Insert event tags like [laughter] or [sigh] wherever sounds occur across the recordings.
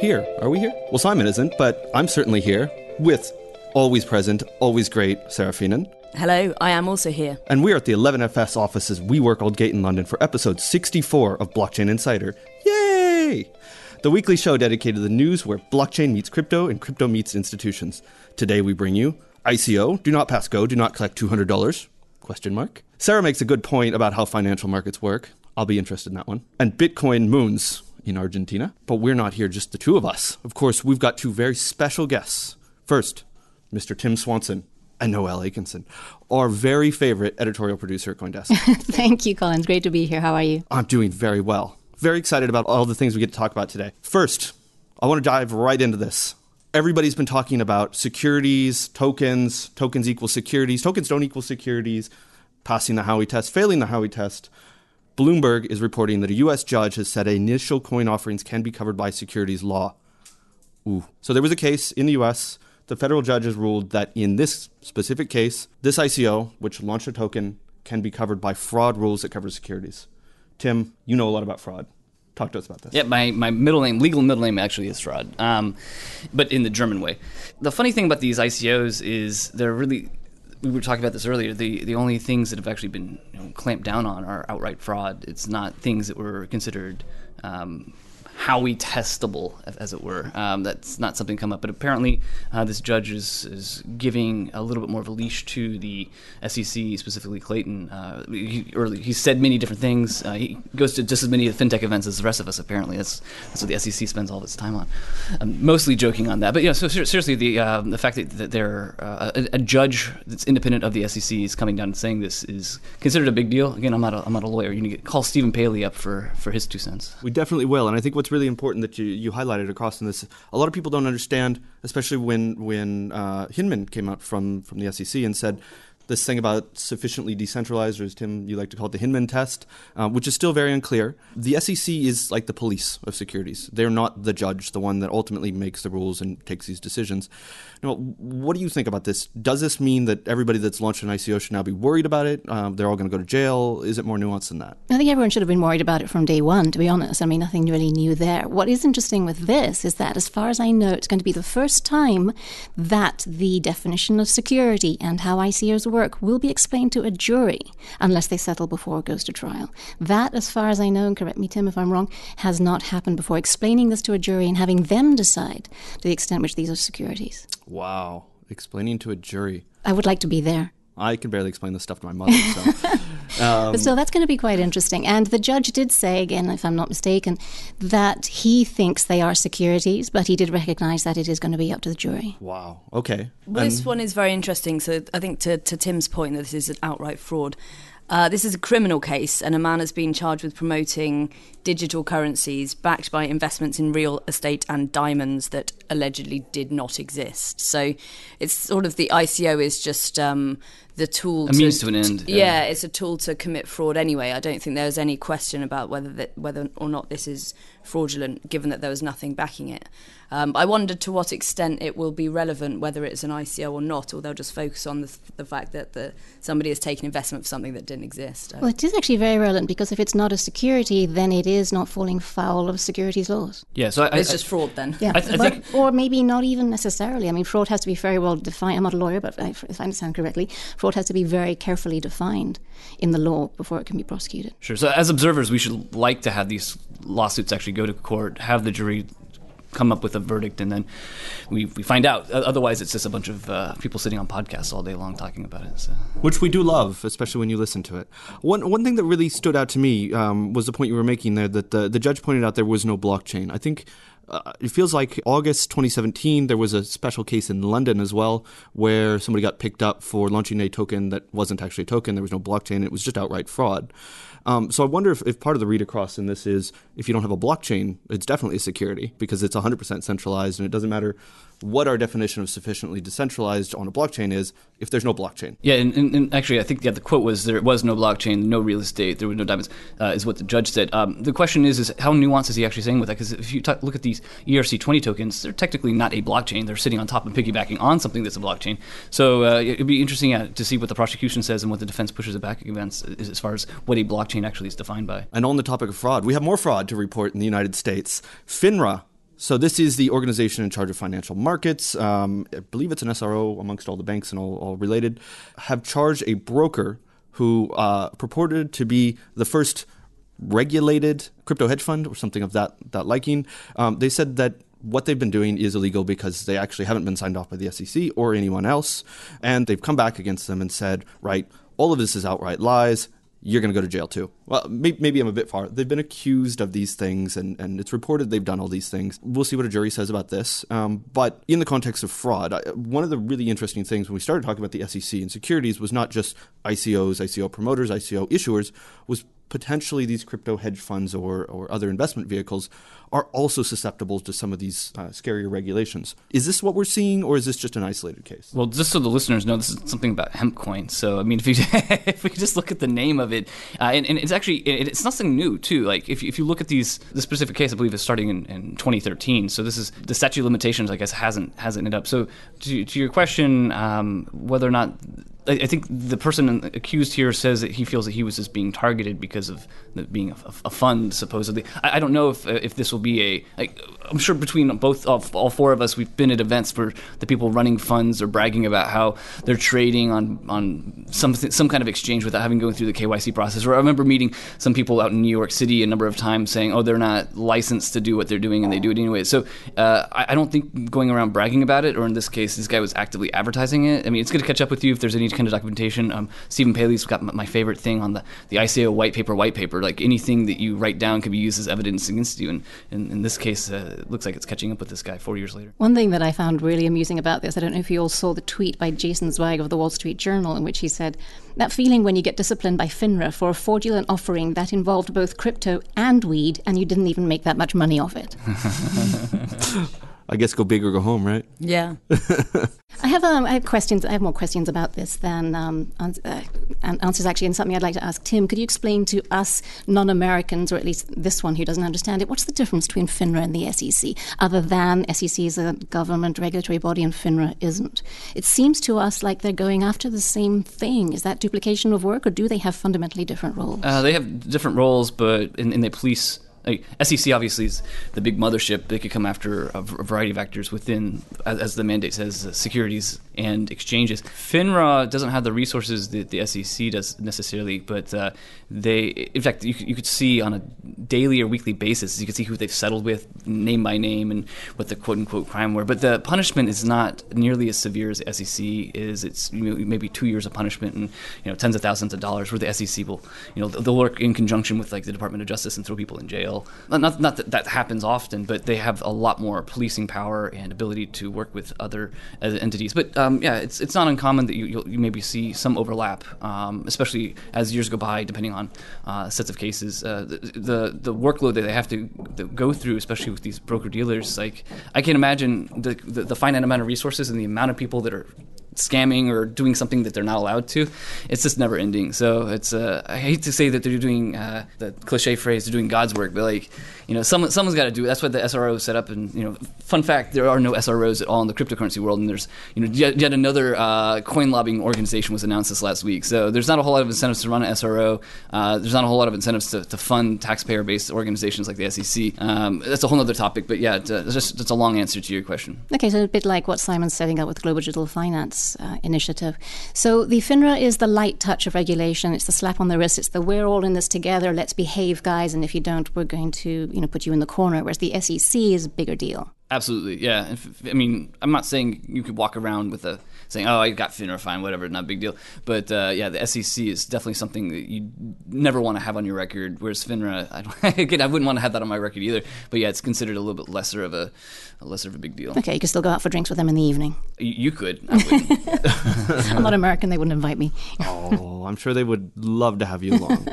here. Are we here? Well, Simon isn't, but I'm certainly here with always present, always great Sarah Feenan. Hello, I am also here. And we're at the 11FS offices WeWork Aldgate in London for episode 64 of Blockchain Insider. Yay! The weekly show dedicated to the news where blockchain meets crypto and crypto meets institutions. Today we bring you ICO, do not pass go, do not collect $200. Question mark. Sarah makes a good point about how financial markets work. I'll be interested in that one. And Bitcoin moons in Argentina. But we're not here just the two of us. Of course, we've got two very special guests. First, Mr. Tim Swanson and Noelle Acheson, our very favorite editorial producer at Coindesk. [laughs] Thank you, Colin. It's great to be here. How are you? I'm doing very well. Very excited about all the things we get to talk about today. First, I want to dive right into this. Everybody's been talking about securities, tokens, tokens equal securities, tokens don't equal securities, passing the Howey test, failing the Howey test. Bloomberg is reporting that a U.S. judge has said initial coin offerings can be covered by securities law. Ooh. So there was a case in the U.S. The federal judge has ruled that in this specific case, this ICO, which launched a token, can be covered by fraud rules that cover securities. Tim, you know a lot about fraud. Talk to us about this. Yeah, my, my middle name, legal middle name actually is fraud, um, but in the German way. The funny thing about these ICOs is they're really we were talking about this earlier. The the only things that have actually been you know, clamped down on are outright fraud. It's not things that were considered um, Howey testable, as it were. Um, that's not something come up, but apparently uh, this judge is, is giving a little bit more of a leash to the SEC, specifically Clayton. Uh, he, he said many different things. Uh, he goes to just as many fintech events as the rest of us. Apparently, that's that's what the SEC spends all its time on. I'm mostly joking on that, but yeah. So ser- seriously, the uh, the fact that, that they're uh, a, a, judge that's independent of the SEC is coming down and saying this is considered a big deal. Again, I'm not a, I'm not a lawyer. You need to call Stephen Palley up for for his two cents. We definitely will, and I think what's really important that you, you highlighted across in this. A lot of people don't understand, especially when when uh, Hinman came out from from the SEC and said this thing about sufficiently decentralized, or as Tim, you like to call it the Hinman test, uh, which is still very unclear. The SEC is like the police of securities. They're not the judge, the one that ultimately makes the rules and takes these decisions. Now, what do you think about this? Does this mean that everybody that's launched an ICO should now be worried about it? Um, they're all going to go to jail? Is it more nuanced than that? I think everyone should have been worried about it from day one, to be honest. I mean, nothing really new there. What is interesting with this is that, as far as I know, it's going to be the first time that the definition of security and how ICOs work work will be explained to a jury unless they settle before it goes to trial. That, as far as I know, and correct me, Tim, if I'm wrong, has not happened before. Explaining this to a jury and having them decide to the extent which these are securities. Wow. Explaining to a jury. I would like to be there. I can barely explain this stuff to my mother. So. [laughs] Um, but still, that's going to be quite interesting. And the judge did say, again, if I'm not mistaken, that he thinks they are securities, but he did recognize that it is going to be up to the jury. Wow. Okay. Well, this one is very interesting. So I think to, to Tim's point that this is an outright fraud. Uh, this is a criminal case, and a man has been charged with promoting digital currencies backed by investments in real estate and diamonds that allegedly did not exist. So it's sort of the ICO is just um, the tool. A to, means to an end. Yeah. yeah. it's a tool to commit fraud anyway. I don't think there's any question about whether that, whether or not this is fraudulent, given that there was nothing backing it. Um, I wonder to what extent it will be relevant whether it's an ICO or not, or they'll just focus on the, the fact that the, somebody has taken investment for something that didn't exist. Well, it is actually very relevant because if it's not a security, then it is not falling foul of securities laws. Yeah, so I, it's I, just fraud then. Yeah, I, think, or maybe not even necessarily. I mean, fraud has to be very well defined. I'm not a lawyer, but if I understand correctly, fraud has to be very carefully defined in the law before it can be prosecuted. Sure. So as observers, we should like to have these lawsuits actually go to court, have the jury come up with a verdict, and then we, we find out. Otherwise, it's just a bunch of uh, people sitting on podcasts all day long talking about it. So. Which we do love, especially when you listen to it. One one thing that really stood out to me um, was the point you were making there that the, the judge pointed out there was no blockchain. I think uh, it feels like August 2017, there was a special case in London as well where somebody got picked up for launching a token that wasn't actually a token. There was no blockchain. It was just outright fraud. Um, so I wonder if, if part of the read across in this is if you don't have a blockchain, it's definitely a security because it's 100% centralized and it doesn't matter what our definition of sufficiently decentralized on a blockchain is if there's no blockchain. Yeah, and, and, and actually, I think yeah, the quote was there was no blockchain, no real estate, there were no diamonds, uh, is what the judge said. Um, the question is, is how nuanced is he actually saying with that? Because if you look at these ERC20 tokens, they're technically not a blockchain. They're sitting on top and piggybacking on something that's a blockchain. So uh, it'd be interesting uh, to see what the prosecution says and what the defense pushes it back against as far as what a blockchain actually is defined by. And on the topic of fraud, we have more fraud to report in the United States. FINRA So this is the organization in charge of financial markets. Um, I believe it's an SRO amongst all the banks and all, all related. Have charged a broker who uh, purported to be the first regulated crypto hedge fund or something of that that liking. Um, they said that what they've been doing is illegal because they actually haven't been signed off by the SEC or anyone else, and they've come back against them and said, right, all of this is outright lies you're going to go to jail too. Well, maybe I'm a bit far. They've been accused of these things, and, and it's reported they've done all these things. We'll see what a jury says about this. Um, but in the context of fraud, one of the really interesting things when we started talking about the SEC and securities was not just ICOs, ICO promoters, ICO issuers, was potentially these crypto hedge funds or, or other investment vehicles are also susceptible to some of these uh, scarier regulations. Is this what we're seeing, or is this just an isolated case? Well, just so the listeners know, this is something about hemp coin. So, I mean, if, you, [laughs] if we just look at the name of it, uh, and, and, it's actually it, it's nothing new too. Like if, if you look at these, the specific case, I believe is starting in, in 2013. So this is the statute of limitations. I guess hasn't hasn't ended up. So to, to your question, um, whether or not I think the person accused here says that he feels that he was just being targeted because of being a, a fund, supposedly. I, I, don't know if if this will be a. Like, I'm sure between both all, all, four of us, we've been at events where the people running funds are bragging about how they're trading on on some some kind of exchange without having gone through the KYC process. Or I remember meeting some people out in New York City a number of times saying, "Oh, they're not licensed to do what they're doing, and they do it anyway." So uh, I, I don't think going around bragging about it, or in this case, this guy was actively advertising it. I mean, it's going to catch up with you if there's any kind of documentation. Um, Stephen Palley's got my favorite thing on the, the ICO white paper, white paper. Like anything that you write down can be used as evidence against you. And, and in this case, uh, it looks like it's catching up with this guy four years later. One thing that I found really amusing about this, I don't know if you all saw the tweet by Jason Zweig of the Wall Street Journal, in which he said, That feeling when you get disciplined by FINRA for a fraudulent offering that involved both crypto and weed, and you didn't even make that much money off it. [laughs] [laughs] I guess go big or go home, right? Yeah. [laughs] I have um, I have questions. I have more questions about this than um, uh, answers actually, and something I'd like to ask Tim. Could you explain to us non-Americans, or at least this one who doesn't understand it, what's the difference between FINRA and the SEC, other than SEC is a government regulatory body and FINRA isn't? It seems to us like they're going after the same thing. Is that duplication of work, or do they have fundamentally different roles? Uh, they have different roles, but in, in the police like, SEC obviously is the big mothership. They could come after a, variety of actors within, as, the mandate says, securities and exchanges. FINRA doesn't have the resources that the SEC does necessarily, but uh, they, in fact, you, you could see on a daily or weekly basis, you can see who they've settled with, name by name, and what the quote unquote crime were. But the punishment is not nearly as severe as the SEC is. It's maybe two years of punishment and you know tens of thousands of dollars. Where the SEC will, you know, they'll work in conjunction with like the Department of Justice and throw people in jail. Not, not that that happens often, but they have a lot more policing power and ability to work with other uh, entities. But uh, um, yeah, it's it's not uncommon that you you maybe see some overlap, um, especially as years go by, depending on uh, sets of cases. Uh, the, the, the workload that they have to go through, especially with these broker dealers, like I can imagine the, the the finite amount of resources and the amount of people that are scamming or doing something that they're not allowed to. It's just never ending. So it's uh, I hate to say that they're doing uh, the cliche phrase they're doing God's work, but like you know someone someone's got to do it. That's what the SRO is set up. And you know, fun fact: there are no SROs at all in the cryptocurrency world, and there's you know yet, yet another uh, coin lobbying organization was announced this last week. So there's not a whole lot of incentives to run an SRO. Uh, there's not a whole lot of incentives to, to fund taxpayer-based organizations like the SEC. Um, that's a whole other topic, but yeah, it's, it's just it's a long answer to your question. Okay, so a bit like what Simon's setting up with Global Digital Finance uh, initiative. So the FINRA is the light touch of regulation. It's the slap on the wrist. It's the we're all in this together. Let's behave, guys. And if you don't, we're going to you know put you in the corner. Whereas the SEC is a bigger deal. Absolutely, yeah. I mean, I'm not saying you could walk around with a saying, "Oh, I got FINRA fine, whatever, not a big deal." But uh, yeah, the SEC is definitely something that you never want to have on your record. Whereas FINRA, [laughs] I don't, again, I wouldn't want to have that on my record either. But yeah, it's considered a little bit lesser of a, a lesser of a big deal. Okay, you can still go out for drinks with them in the evening. You, you could. [laughs] [laughs] I'm not American; they wouldn't invite me. oh, I'm sure they would love to have you along.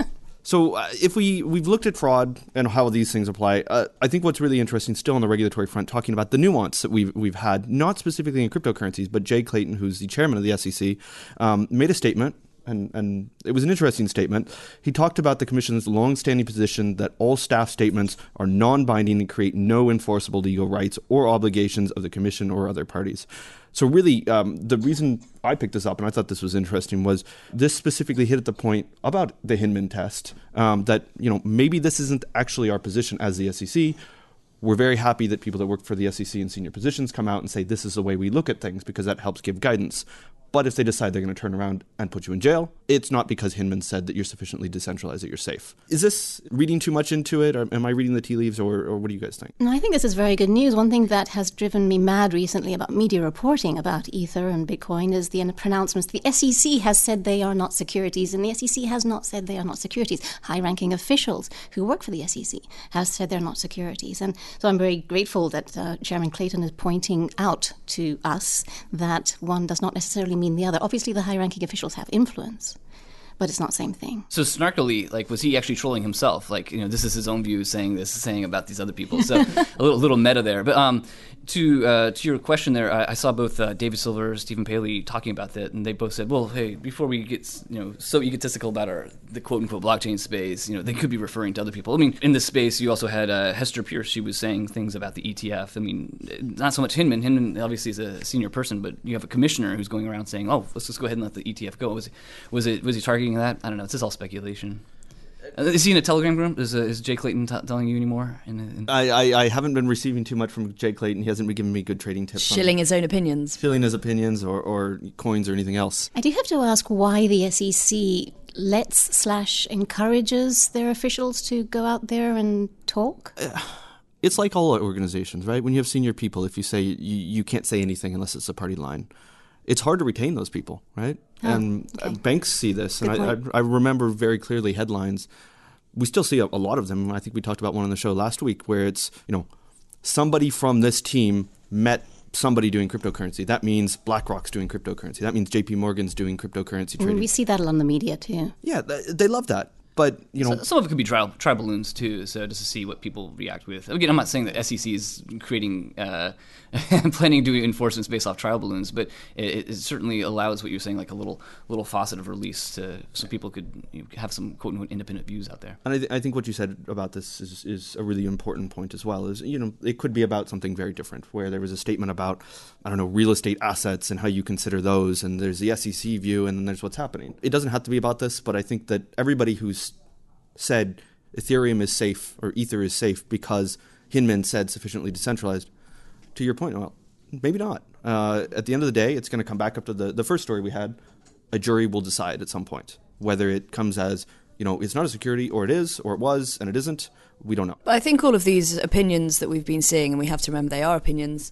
So uh, if we we've looked at fraud and how these things apply, uh, I think what's really interesting still on the regulatory front, talking about the nuance that we've we've had, not specifically in cryptocurrencies, but Jay Clayton, who's the chairman of the SEC, um, made a statement. And, and it was an interesting statement. He talked about the Commission's long-standing position that all staff statements are non-binding and create no enforceable legal rights or obligations of the Commission or other parties. So really, um, the reason I picked this up and I thought this was interesting was this specifically hit at the point about the Hinman test um, that you know maybe this isn't actually our position as the SEC, we're very happy that people that work for the SEC in senior positions come out and say this is the way we look at things because that helps give guidance. But if they decide they're going to turn around and put you in jail, it's not because Hinman said that you're sufficiently decentralized that you're safe. Is this reading too much into it? Or am I reading the tea leaves, or, or what do you guys think? No, I think this is very good news. One thing that has driven me mad recently about media reporting about Ether and Bitcoin is the pronouncements. The SEC has said they are not securities, and the SEC has not said they are not securities. High ranking officials who work for the SEC have said they're not securities. And so I'm very grateful that uh, Chairman Clayton is pointing out to us that one does not necessarily mean the other. Obviously, the high ranking officials have influence but it's not the same thing. So snarkily, like, was he actually trolling himself? Like, you know, this is his own view saying this, saying about these other people. So [laughs] a little, little meta there. But um, to uh, to your question there, I, I saw both uh, David Silver, and Stephen Palley talking about that, and they both said, well, hey, before we get you know so egotistical about our the quote unquote blockchain space, you know, they could be referring to other people. I mean, in this space, you also had uh, Hester Peirce. She was saying things about the ETF. I mean, not so much Hinman. Hinman obviously is a senior person, but you have a commissioner who's going around saying, oh, let's just go ahead and let the ETF go. Was was it was he targeting that? I don't know. This is all speculation. Uh, Is he in a Telegram group? Is, uh, is Jay Clayton t- telling you anymore? In, in I, I, I haven't been receiving too much from Jay Clayton. He hasn't been giving me good trading tips. on- Shilling his own opinions. Filling his opinions or, or coins or anything else. I do have to ask why the SEC lets slash encourages their officials to go out there and talk. It's like all organizations, right? When you have senior people, if you say you, you can't say anything unless it's a party line, it's hard to retain those people, right? and uh, banks see this, and I, I. I remember very clearly headlines. We still see a, a lot of them. I think we talked about one on the show last week where it's you know somebody from this team met somebody doing cryptocurrency. That means BlackRock's doing cryptocurrency. That means J.P. Morgan's doing cryptocurrency trading. We see that on the media too. yeah, they love that. But you know, Some of it could be trial tri balloons too, so just to see what people react with. Again, I'm not saying that SEC is creating, uh, [laughs] planning to do enforcements based off trial balloons, but it, it certainly allows what you're saying, like a little little faucet of release, to so people could you know, have some quote unquote independent views out there. And I, th- I think what you said about this is, is a really important point as well. Is you know it could be about something very different, where there was a statement about I don't know real estate assets and how you consider those, and there's the SEC view, and then there's what's happening. It doesn't have to be about this, but I think that everybody who's said Ethereum is safe or Ether is safe because Hinman said sufficiently decentralized. To your point, well, maybe not. Uh, at the end of the day, it's going to come back up to the, the first story we had. A jury will decide at some point whether it comes as, you know, it's not a security or it is or it was and it isn't. We don't know. But I think all of these opinions that we've been seeing, and we have to remember they are opinions,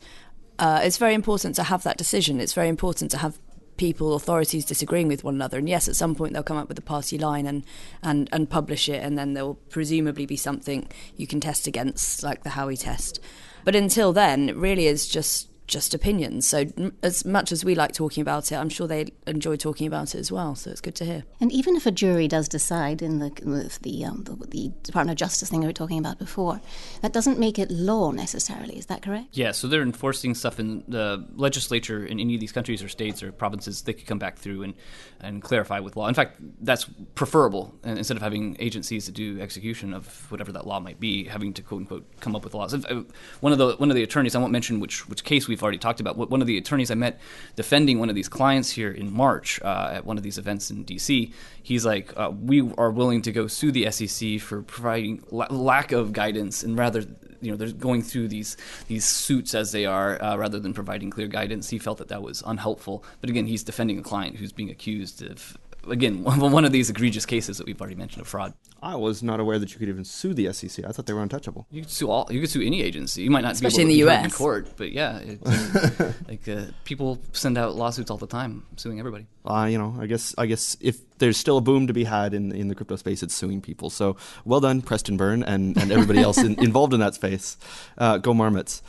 uh, it's very important to have that decision. It's very important to have people, authorities disagreeing with one another. And yes, at some point they'll come up with a party line and, and, and publish it, and then there will presumably be something you can test against, like the Howey test. But until then, it really is just just opinions. So m- as much as we like talking about it, I'm sure they enjoy talking about it as well. So it's good to hear. And even if a jury does decide in the with the, um, the the Department of Justice thing we were talking about before, that doesn't make it law necessarily. Is that correct? Yeah, so they're enforcing stuff in the legislature in any of these countries or states or provinces. They could come back through and, and clarify with law. In fact, that's preferable instead of having agencies that do execution of whatever that law might be, having to quote unquote come up with laws. Uh, One of the one of the attorneys I won't mention which which case we've already talked about. One of the attorneys I met defending one of these clients here in March uh, at one of these events in D.C. He's like, uh, we are willing to go sue the SEC for providing la- lack of guidance and rather you know they're going through these these suits as they are uh, rather than providing clear guidance. He felt that that was unhelpful. But again, he's defending a client who's being accused of again [laughs] one of these egregious cases that we've already mentioned of fraud. I was not aware that you could even sue the SEC. I thought they were untouchable. You could sue all. You could sue any agency. You might not Especially be in able the to be US. in court, but yeah, it's, [laughs] like uh, people send out lawsuits all the time suing everybody. Uh, you know, I guess I guess if there's still a boom to be had in in the crypto space, it's suing people. So well done, Preston Byrne, and and everybody else in, [laughs] involved in that space. Uh, go Marmots.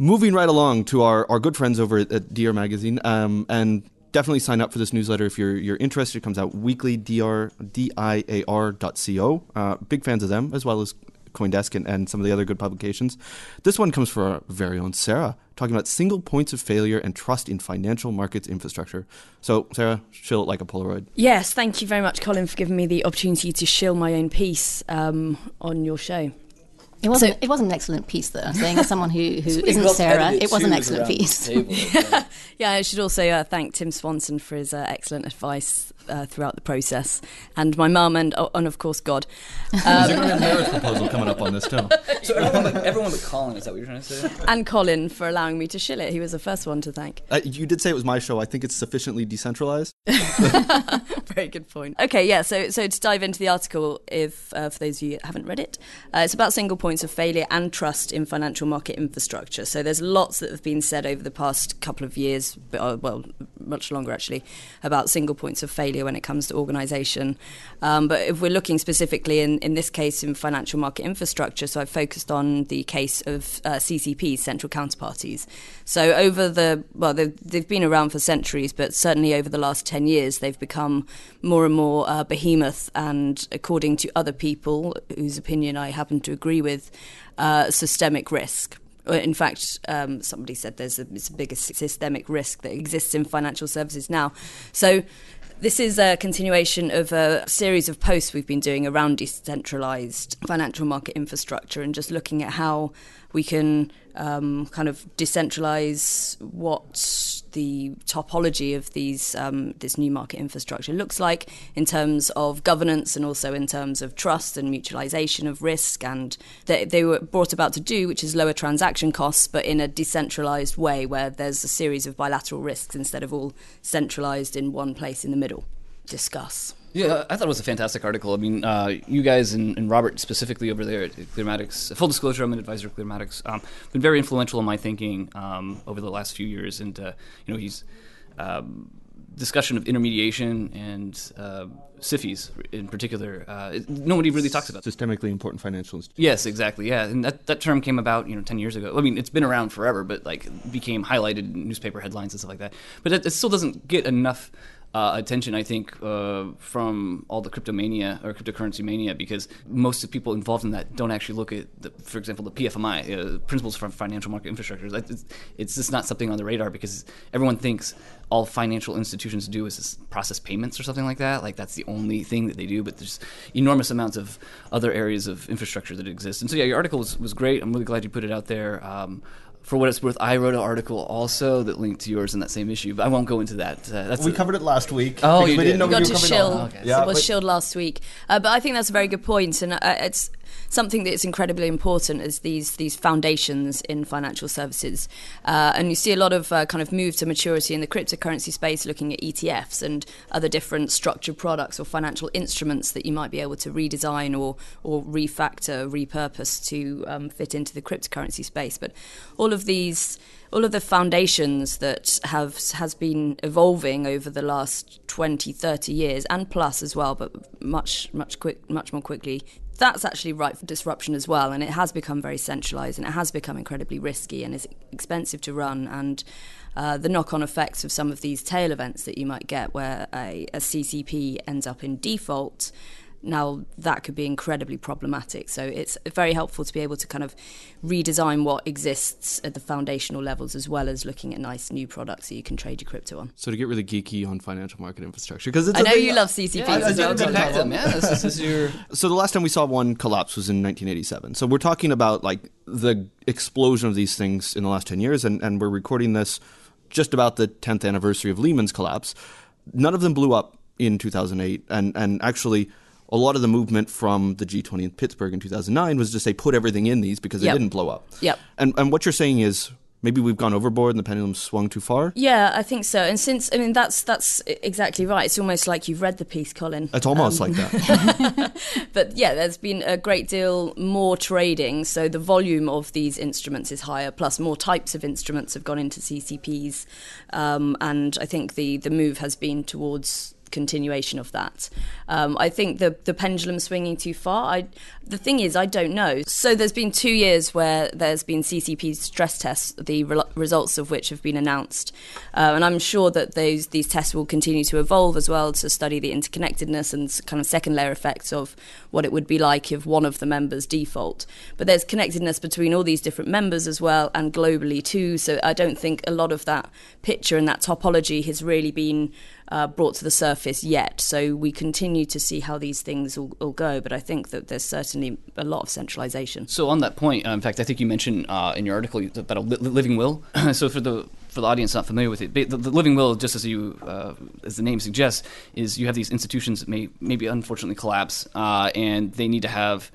Moving right along to our, our good friends over at, at Diar Magazine, um, and definitely sign up for this newsletter if you're you're interested. It comes out weekly, dr diar.co. Uh, big fans of them as well as CoinDesk and, and some of the other good publications. This one comes from our very own Sarah, talking about single points of failure and trust in financial markets infrastructure. So, Sarah, chill it like a Polaroid. Yes, thank you very much, Colin, for giving me the opportunity to shill my own piece um, on your show. It wasn't. So- it wasn't an excellent piece, though. I'm saying as someone who, who Somebody isn't Sarah, it was an excellent piece. table. [laughs] [laughs] Yeah, I should also uh, thank Tim Swanson for his uh, excellent advice uh, throughout the process. And my mum and, and of course, God. Um, There's a marriage proposal [laughs] coming up on this, too. So everyone but, everyone but Colin, is that what you're trying to say? And Colin for allowing me to shill it. He was the first one to thank. Uh, you did say it was my show. I think it's sufficiently decentralized. Very good point. Okay, yeah, so, so to dive into the article, if uh, for those of you that haven't read it, uh, it's about single points of failure and trust in financial market infrastructure. So there's lots that have been said over the past couple of years, uh, well, much longer actually, about single points of failure when it comes to organisation. Um, but if we're looking specifically in, in this case in financial market infrastructure, so I've focused on the case of uh, CCPs, central counterparties. So over the, well, they've, they've, been around for centuries, but certainly over the last 10 years, they've become more and more uh, behemoth and, according to other people, whose opinion I happen to agree with, uh, systemic risk. In fact, um, somebody said there's a, it's the biggest systemic risk that exists in financial services now. So this is a continuation of a series of posts we've been doing around decentralized financial market infrastructure and just looking at how we can um, kind of decentralize what the topology of these um, this new market infrastructure looks like in terms of governance and also in terms of trust and mutualization of risk. And that they were brought about to do which is lower transaction costs but in a decentralized way where there's a series of bilateral risks instead of all centralized in one place in the middle. Discuss yeah, I thought it was a fantastic article. I mean, uh, you guys and, and, Robert specifically over there at Clearmatics. Full disclosure, I'm an advisor at Clearmatics. Um, been very influential in my thinking um, over the last few years, and uh, you know, he's um, discussion of intermediation and uh, SIFIs in particular. Uh, nobody really talks about systemically important financial institutions. Yes, exactly. Yeah, and that, that term came about you know ten years ago. I mean, it's been around forever, but like became highlighted in newspaper headlines and stuff like that. But it, it still doesn't get enough uh, attention, I think, uh, from all the cryptomania or cryptocurrency mania, because most of the people involved in that don't actually look at, the, for example, the PFMI, uh, Principles for Financial Market Infrastructure. It's, it's, just not something on the radar because everyone thinks all financial institutions do is process payments or something like that. Like that's the only thing that they do, but there's enormous amounts of other areas of infrastructure that exist. And so, yeah, your article was, was great. I'm really glad you put it out there. Um, for what it's worth, I wrote an article also that linked to yours in that same issue, but I won't go into that. Uh, we a, covered it last week. Oh, you we did. didn't know we got to shield. Oh, okay. Yeah, it was shield last week, uh, but I think that's a very good point, and uh, it's something that's incredibly important is these these foundations in financial services, uh, and you see a lot of uh, kind of move to maturity in the cryptocurrency space, looking at ETFs and other different structured products or financial instruments that you might be able to redesign or or refactor, repurpose to um, fit into the cryptocurrency space. But all of these all of the foundations that have has been evolving over the last 20 30 years and plus as well but much much quick much more quickly that's actually ripe for disruption as well. And it has become very centralized and it has become incredibly risky and is expensive to run. And uh, the knock on effects of some of these tail events that you might get where a, a CCP ends up in default now that could be incredibly problematic. So it's very helpful to be able to kind of redesign what exists at the foundational levels as well as looking at nice new products that you can trade your crypto on. So to get really geeky on financial market infrastructure because I know you love CCPs. Yeah, I, I, them. Yeah, this, this is your. So the last time we saw one collapse was in 1987. So we're talking about like the explosion of these things in the last 10 years, and, and we're recording this just about the 10th anniversary of Lehman's collapse. None of them blew up in 2008, and and actually a lot of the movement from the G20 in Pittsburgh in 2009 was to say put everything in these because they yep. didn't blow up. Yep. And and what you're saying is maybe we've gone overboard and the pendulum swung too far. Yeah, I think so. And since I mean that's that's exactly right. It's almost like you've read the piece, Colin. It's almost um, like that. [laughs] but yeah, there's been a great deal more trading, so the volume of these instruments is higher. Plus, more types of instruments have gone into CCPs, um, and I think the the move has been towards continuation of that. Um, I think the the pendulum swinging too far. I, the thing is, I don't know. So there's been two years where there's been CCP stress tests, the re- results of which have been announced, uh, and I'm sure that those these tests will continue to evolve as well to study the interconnectedness and kind of second layer effects of what it would be like if one of the members default. But there's connectedness between all these different members as well and globally too. So I don't think a lot of that picture and that topology has really been uh, brought to the surface yet. So we continue to see how these things will, will, go. But I think that there's certainly a lot of centralization. So on that point, uh, in fact, I think you mentioned uh, in your article about a li- living will. [clears throat] so for the for the audience not familiar with it, the, the living will, just as you uh, as the name suggests, is you have these institutions that may maybe unfortunately collapse, uh, and they need to have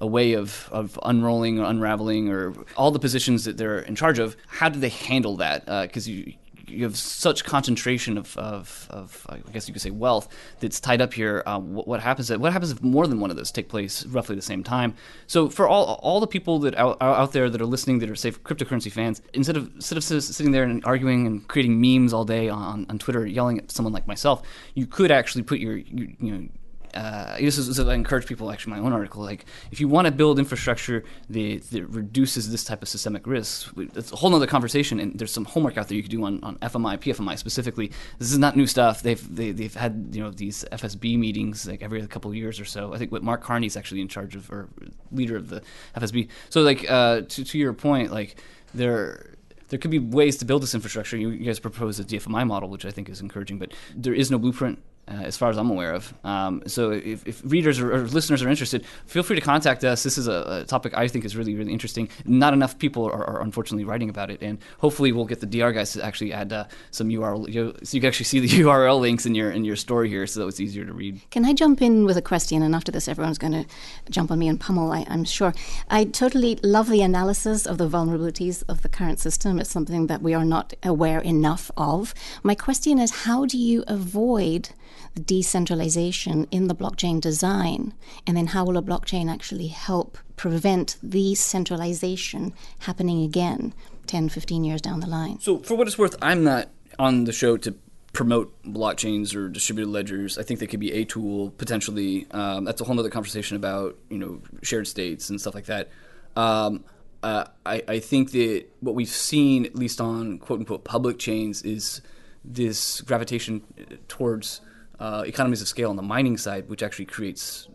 a way of, of unrolling or unraveling or all the positions that they're in charge of. How do they handle that? Because uh, you you have such concentration of, of, of, I guess you could say wealth that's tied up here. Uh, what, what, happens? What happens if more than one of those take place roughly the same time? So for all all the people that are out there that are listening that are say cryptocurrency fans, instead of instead of sitting there and arguing and creating memes all day on, on Twitter, yelling at someone like myself, you could actually put your you, you know uh, this is, I encourage people. Actually, my own article. Like, if you want to build infrastructure that, that reduces this type of systemic risk, it's a whole other conversation. And there's some homework out there you could do on, on FMI, PFMI specifically. This is not new stuff. They've they, have they have had you know these FSB meetings like every couple of years or so. I think what Mark Carney is actually in charge of or leader of the FSB. So like uh, to to your point, like there there could be ways to build this infrastructure. You, guys propose a DFMI model, which I think is encouraging, but there is no blueprint uh, as far as I'm aware of. Um, so if, if readers or, or, listeners are interested, feel free to contact us. This is a, a, topic I think is really, really interesting. Not enough people are, are, unfortunately writing about it, and hopefully we'll get the Diar guys to actually add uh, some URL, you know, so you can actually see the [laughs] URL links in your in your story here, so that it's easier to read. Can I jump in with a question? And after this, everyone's going to jump on me and pummel. I, I'm sure. I totally love the analysis of the vulnerabilities of the current system. It's something that we are not aware enough of. My question is, how do you avoid decentralization in the blockchain design? And then how will a blockchain actually help prevent the centralization happening again 10, 15 years down the line? So, for what it's worth, I'm not on the show to promote blockchains or distributed ledgers. I think they could be a tool potentially. Um, that's a whole other conversation about you know shared states and stuff like that. Um, uh, I, I, think that what we've seen, at least on quote unquote public chains, is this gravitation towards uh, economies of scale on the mining side, which actually creates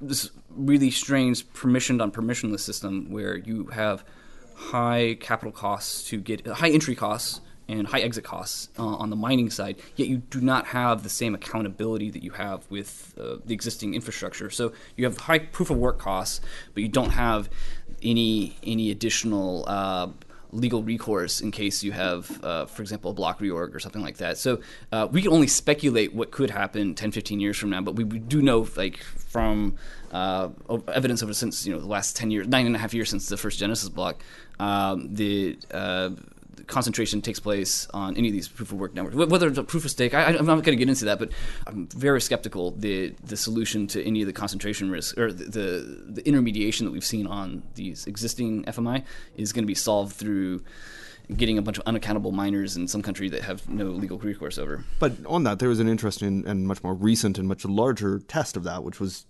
this really strange permissioned on permissionless system where you have high capital costs to get high entry costs and high exit costs uh, on the mining side, yet you do not have the same accountability that you have with uh, the existing infrastructure. So you have high proof of work costs, but you don't have any any additional uh, legal recourse in case you have, uh, for example, a block reorg or something like that. So uh, we can only speculate what could happen 10, 15 years from now, but we, we do know, like, from uh, evidence over since, you know, the last 10 years, nine and a half years since the first Genesis block, um, the uh, concentration takes place on any of these proof of work networks. Whether it's a proof of stake, I, am not going to get into that, but I'm very skeptical the the solution to any of the concentration risk or the, the, the intermediation that we've seen on these existing FMI is going to be solved through getting a bunch of unaccountable miners in some country that have no legal recourse over. But on that, there was an interesting and much more recent and much larger test of that, which was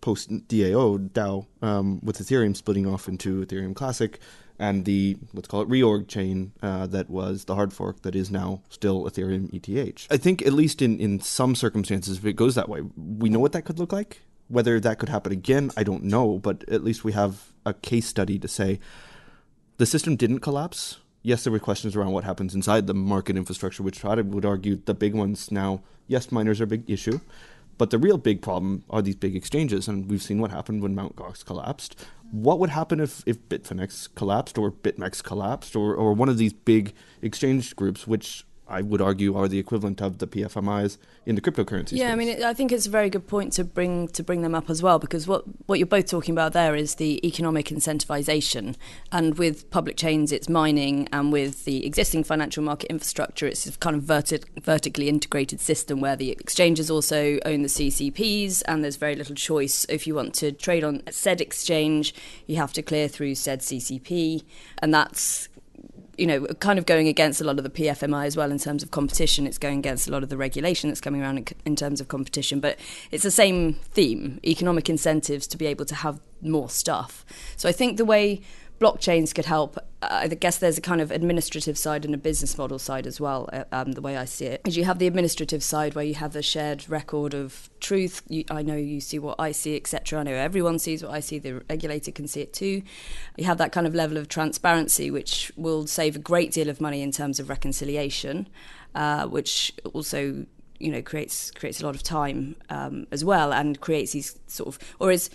post DAO DAO um, with Ethereum splitting off into Ethereum Classic and the let's call it reorg chain uh, that was the hard fork that is now still Ethereum ETH. I think at least in in some circumstances, if it goes that way, we know what that could look like. Whether that could happen again, I don't know, but at least we have a case study to say the system didn't collapse. Yes, there were questions around what happens inside the market infrastructure, which I would argue the big ones now. Yes, miners are a big issue, but the real big problem are these big exchanges, and we've seen what happened when Mt. Gox collapsed what would happen if, if Bitfinex collapsed or BitMEX collapsed or, or one of these big exchange groups, which I would argue are the equivalent of the PFMIs in the cryptocurrency. Yeah, space. I mean, it, I think it's a very good point to bring to bring them up as well because what what you're both talking about there is the economic incentivization, and with public chains, it's mining, and with the existing financial market infrastructure, it's a kind of verti- vertically integrated system where the exchanges also own the CCPs, and there's very little choice. If you want to trade on said exchange, you have to clear through said CCP, and that's you know, kind of going against a lot of the PFMI as well in terms of competition. It's going against a lot of the regulation that's coming around in, in, terms of competition. But it's the same theme economic incentives to be able to have more stuff. So I think the way blockchains could help. I guess there's a kind of administrative side and a business model side as well. Uh, um, the way I see it is you have the administrative side where you have the shared record of truth. You, I know you see what I see, etc. I know everyone sees what I see. The regulator can see it too. You have that kind of level of transparency, which will save a great deal of money in terms of reconciliation, uh, which also you know creates creates a lot of time um, as well, and creates these sort of or is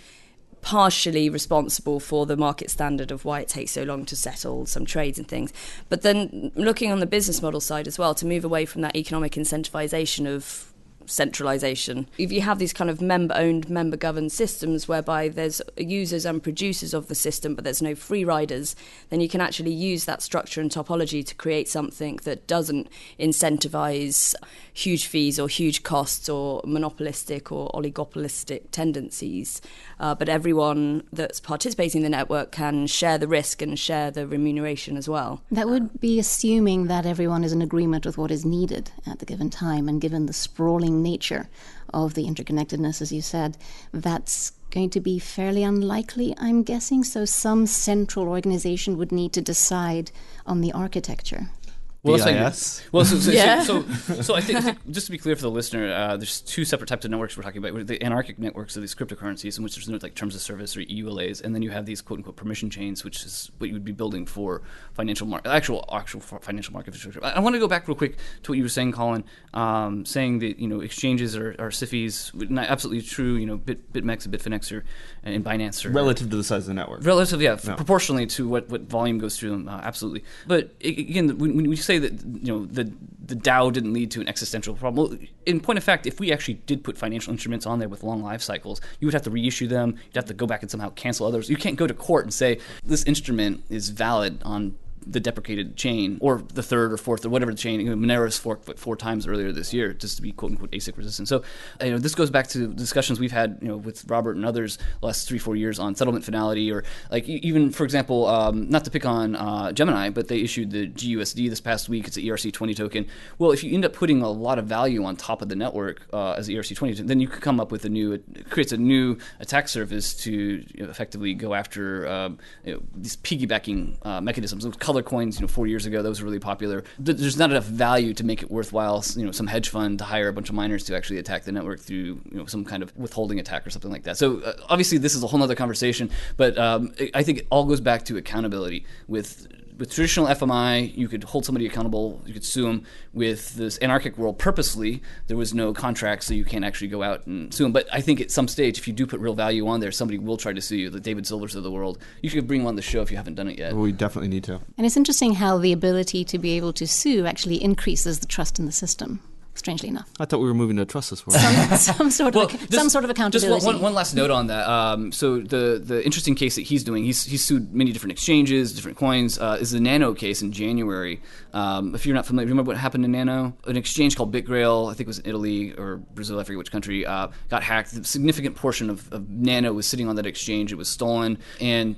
partially responsible for the market standard of why it takes so long to settle some trades and things. But then looking on the business model side as well, to move away from that economic incentivization of centralization. If you have these kind of member owned, member governed systems whereby there's users and producers of the system, but there's no free riders, then you can actually use that structure and topology to create something that doesn't incentivize huge fees or huge costs or monopolistic or oligopolistic tendencies. Uh, but everyone that's participating in the network can share the risk and share the remuneration as well. That would be assuming that everyone is in agreement with what is needed at the given time, and given the sprawling nature of the interconnectedness, as you said, that's going to be fairly unlikely, I'm guessing. So, some central organization would need to decide on the architecture. Well, BIS? well, so, so, Yeah. so, so, [laughs] so I, think, I think just to be clear for the listener, uh, there's two separate types of networks we're talking about. The anarchic networks are these cryptocurrencies in which there's no like terms of service or EULAs, and then you have these quote unquote permission chains, which is what you would be building for financial mar- actual actual financial market infrastructure. I, I want to go back real quick to what you were saying, Colin, um, saying that you know exchanges are, are SIFIs, not absolutely true. You know, Bit, BitMEX and Bitfinex are, and Binance are Relative to the size of the network. Relative, yeah, No. proportionally to what, what volume goes through them, uh, absolutely. But again, when, when we say that you know the the DAO didn't lead to an existential problem, well, in point of fact, if we actually did put financial instruments on there with long life cycles, you would have to reissue them. You'd have to go back and somehow cancel others. You can't go to court and say this instrument is valid on the deprecated chain or the third or fourth or whatever the chain. Monero's forked four times earlier this year just to be quote unquote ASIC resistant. So you know this goes back to discussions we've had you know with Robert and others the last three four years on settlement finality or like even for example um, not to pick on uh, Gemini but they issued the GUSD this past week. It's an ERC twenty token. Well, if you end up putting a lot of value on top of the network uh, as the ERC twenty, then you could come up with a new it creates a new attack surface to you know, effectively go after um, you know, these piggybacking uh, mechanisms. Color coins, you know, four years ago, those were really popular. There's not enough value to make it worthwhile. You know, some hedge fund to hire a bunch of miners to actually attack the network through you know some kind of withholding attack or something like that. So uh, obviously, this is a whole other conversation. But um, I think it all goes back to accountability with with traditional FMI, you could hold somebody accountable, you could sue them. With this anarchic world, purposely, there was no contract, so you can't actually go out and sue them. But I think at some stage, if you do put real value on there, somebody will try to sue you. The David Silvers of the world. You should bring them on the show if you haven't done it yet. We definitely need to. And it's interesting how the ability to be able to sue actually increases the trust in the system, strangely enough. I thought we were moving to a trustless world. some sort of ac- some sort of accountability. Just one, one, one last note on that. Um, so the the interesting case that he's doing, he's he's sued many different exchanges, different coins. Uh, is the Nano case in January. Um, if you're not familiar, remember what happened to Nano? An exchange called BitGrail, I think it was in Italy or Brazil, I forget which country, uh, got hacked. A significant portion of, of Nano was sitting on that exchange. It was stolen, and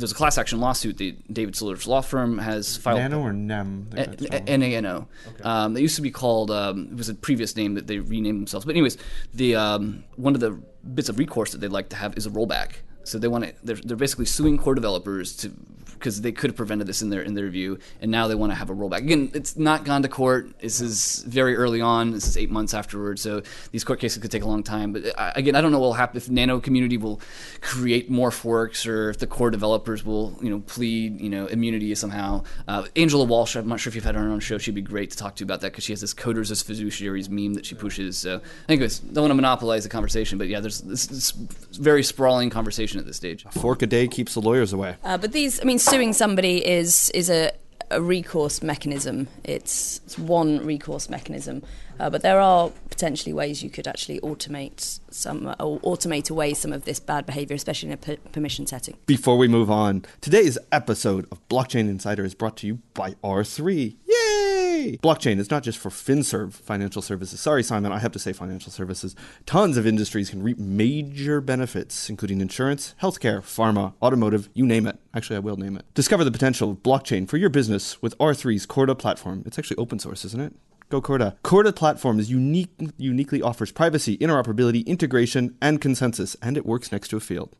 there's a class action lawsuit that David Silver's law firm has filed. Nano or Nem? I think that's. N A N O. Um, they used to be called. Um, it was a previous name that they renamed themselves. But anyways, the um, one of the bits of recourse that they'd like to have is a rollback. So they want to. They're, they're basically suing core developers to because they could have prevented this in their in their view, and now they want to have a rollback. Again, it's not gone to court. This is very early on. This is eight months afterwards. So these court cases could take a long time. But uh, again, I don't know what will happen if Nano community will create more forks or if the core developers will you know plead you know immunity somehow. Uh, Angela Walch, I'm not sure if you've had her on our show. She'd be great to talk to about that because she has this coders as fiduciaries meme that she pushes. So, anyways, don't want to monopolize the conversation, but yeah, there's this, this very sprawling conversation at this stage. Fork a day keeps the lawyers away. Uh, but these, I mean, suing somebody is is a, a recourse mechanism. It's, it's one recourse mechanism. Uh, but there are potentially ways you could actually automate some or automate away some of this bad behavior, especially in a per- permission setting. Before we move on, today's episode of Blockchain Insider is brought to you by R3. Yay! Blockchain is not just for FinServ financial services. Sorry, Simon, I have to say financial services. Tons of industries can reap major benefits, including insurance, healthcare, pharma, automotive, you name it. Actually, I will name it. Discover the potential of blockchain for your business with R3's Corda platform. It's actually open source, isn't it? Go Corda. Corda platform is unique, uniquely offers privacy, interoperability, integration, and consensus, and it works next to a field.